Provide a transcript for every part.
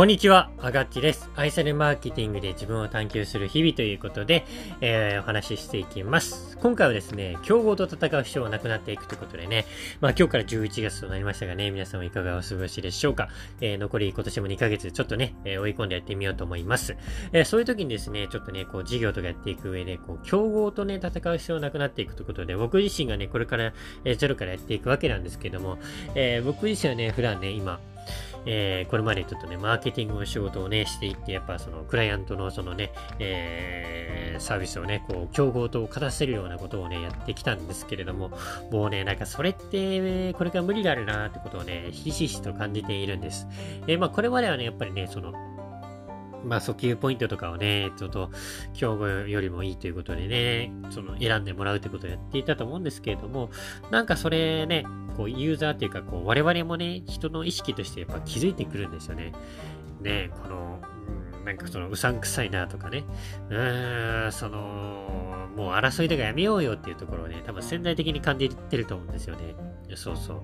こんにちは、あがっちです。愛されマーケティングで自分を探求する日々ということで、えー、お話ししていきます。今回はですね、競合と戦う必要はなくなっていくということでね、まあ今日から11月となりましたがね、皆さんはいかがお過ごしでしょうか。えー、残り今年も2ヶ月ちょっとね、えー、追い込んでやってみようと思います。えー、そういう時にですね、ちょっとね、こう事業とかやっていく上で、こう、競合とね、戦う必要はなくなっていくということで、僕自身がね、これから、えー、ゼロからやっていくわけなんですけども、えー、僕自身はね、普段ね、今、えー、これまでちょっとね、マーケティングの仕事をね、していって、やっぱそのクライアントのそのね、えー、サービスをね、こう、競合と勝たせるようなことをね、やってきたんですけれども、もうね、なんかそれって、これから無理があるなってことをね、ひしひしと感じているんです。えー、まあ、これまではね、やっぱりね、その、まあ、訴求ポイントとかをね、ちょっと、競合よりもいいということでね、その、選んでもらうってことをやっていたと思うんですけれども、なんかそれね、こう、ユーザーっていうか、こう、我々もね、人の意識としてやっぱ気づいてくるんですよね。ね、この、なんかその、うさんくさいなとかね、うーん、その、もう争いだからやめようよっていうところをね、多分潜在的に感じてると思うんですよね。そうそ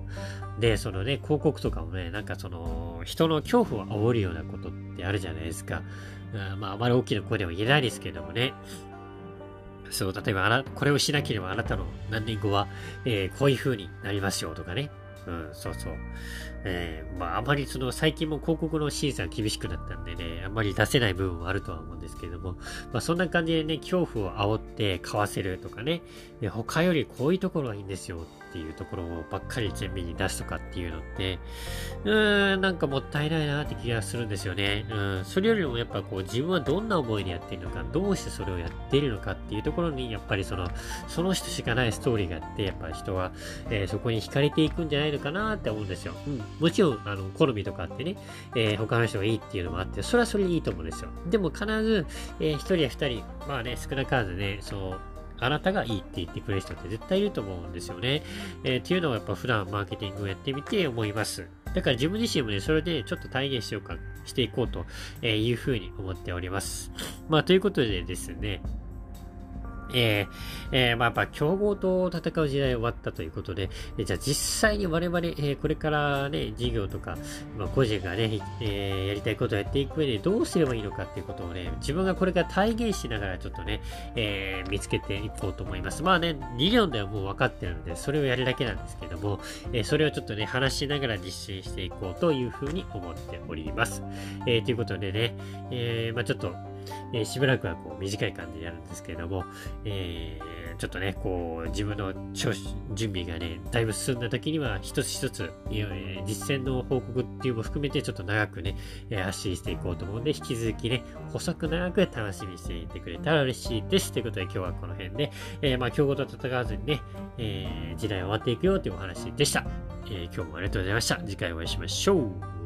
う。で、そのね、広告とかもね、なんかその、人の恐怖を煽るようなことってあるじゃないですか。まあ、あまり大きな声では言えないですけどもね。そう、例えばあな、これをしなければあなたの何年後は、えー、こういう風になりますよとかね。うん、そうそう。えー、まあ、あまりその、最近も広告の審査が厳しくなったんでね、あんまり出せない部分もあるとは思うんですけれども、まあ、そんな感じでね、恐怖を煽って買わせるとかね、他よりこういうところがいいんですよっていうところをばっかり全面に出すとかっていうのって、うーん、なんかもったいないなって気がするんですよね。うん、それよりもやっぱこう自分はどんな思いでやっているのか、どうしてそれをやっているのかっていうところに、やっぱりその、その人しかないストーリーがあって、やっぱ人は、えー、そこに惹かれていくんじゃないのかなって思うんですよ。うん、もちろん、あの、好みとかあってね、えー、他の人がいいっていうのもあって、それはそれでいいと思うんですよ。でも必ず、えー、一人や二人、まあね、少なからずね、そう、あなたがいいって言ってくれる人って絶対いると思うんですよね。えー、っていうのはやっぱ普段マーケティングをやってみて思います。だから自分自身もね、それでちょっと体現しようか、していこうというふうに思っております。まあ、ということでですね、えー、えー、まあ、やっぱ競合と戦う時代終わったということで、えー、じゃあ実際に我々、えー、これからね、事業とか、まあ、個人がね、えー、やりたいことをやっていく上でどうすればいいのかっていうことをね、自分がこれから体現しながらちょっとね、えー、見つけていこうと思います。まあね、理論ではもう分かってるので、それをやるだけなんですけども、えー、それをちょっとね、話しながら実践していこうというふうに思っております。えー、ということでね、えー、まあちょっと、えー、しばらくはこう短い感じでやるんですけれども、えー、ちょっとね、こう、自分の準備がね、だいぶ進んだ時には、一つ一つ、えー、実践の報告っていうのも含めて、ちょっと長くね、え、発信していこうと思うんで、引き続きね、細く長く楽しみにしていてくれたら嬉しいです。ということで、今日はこの辺で、えー、まあ、競合と戦わずにね、えー、時代終わっていくよというお話でした。えー、今日もありがとうございました。次回お会いしましょう。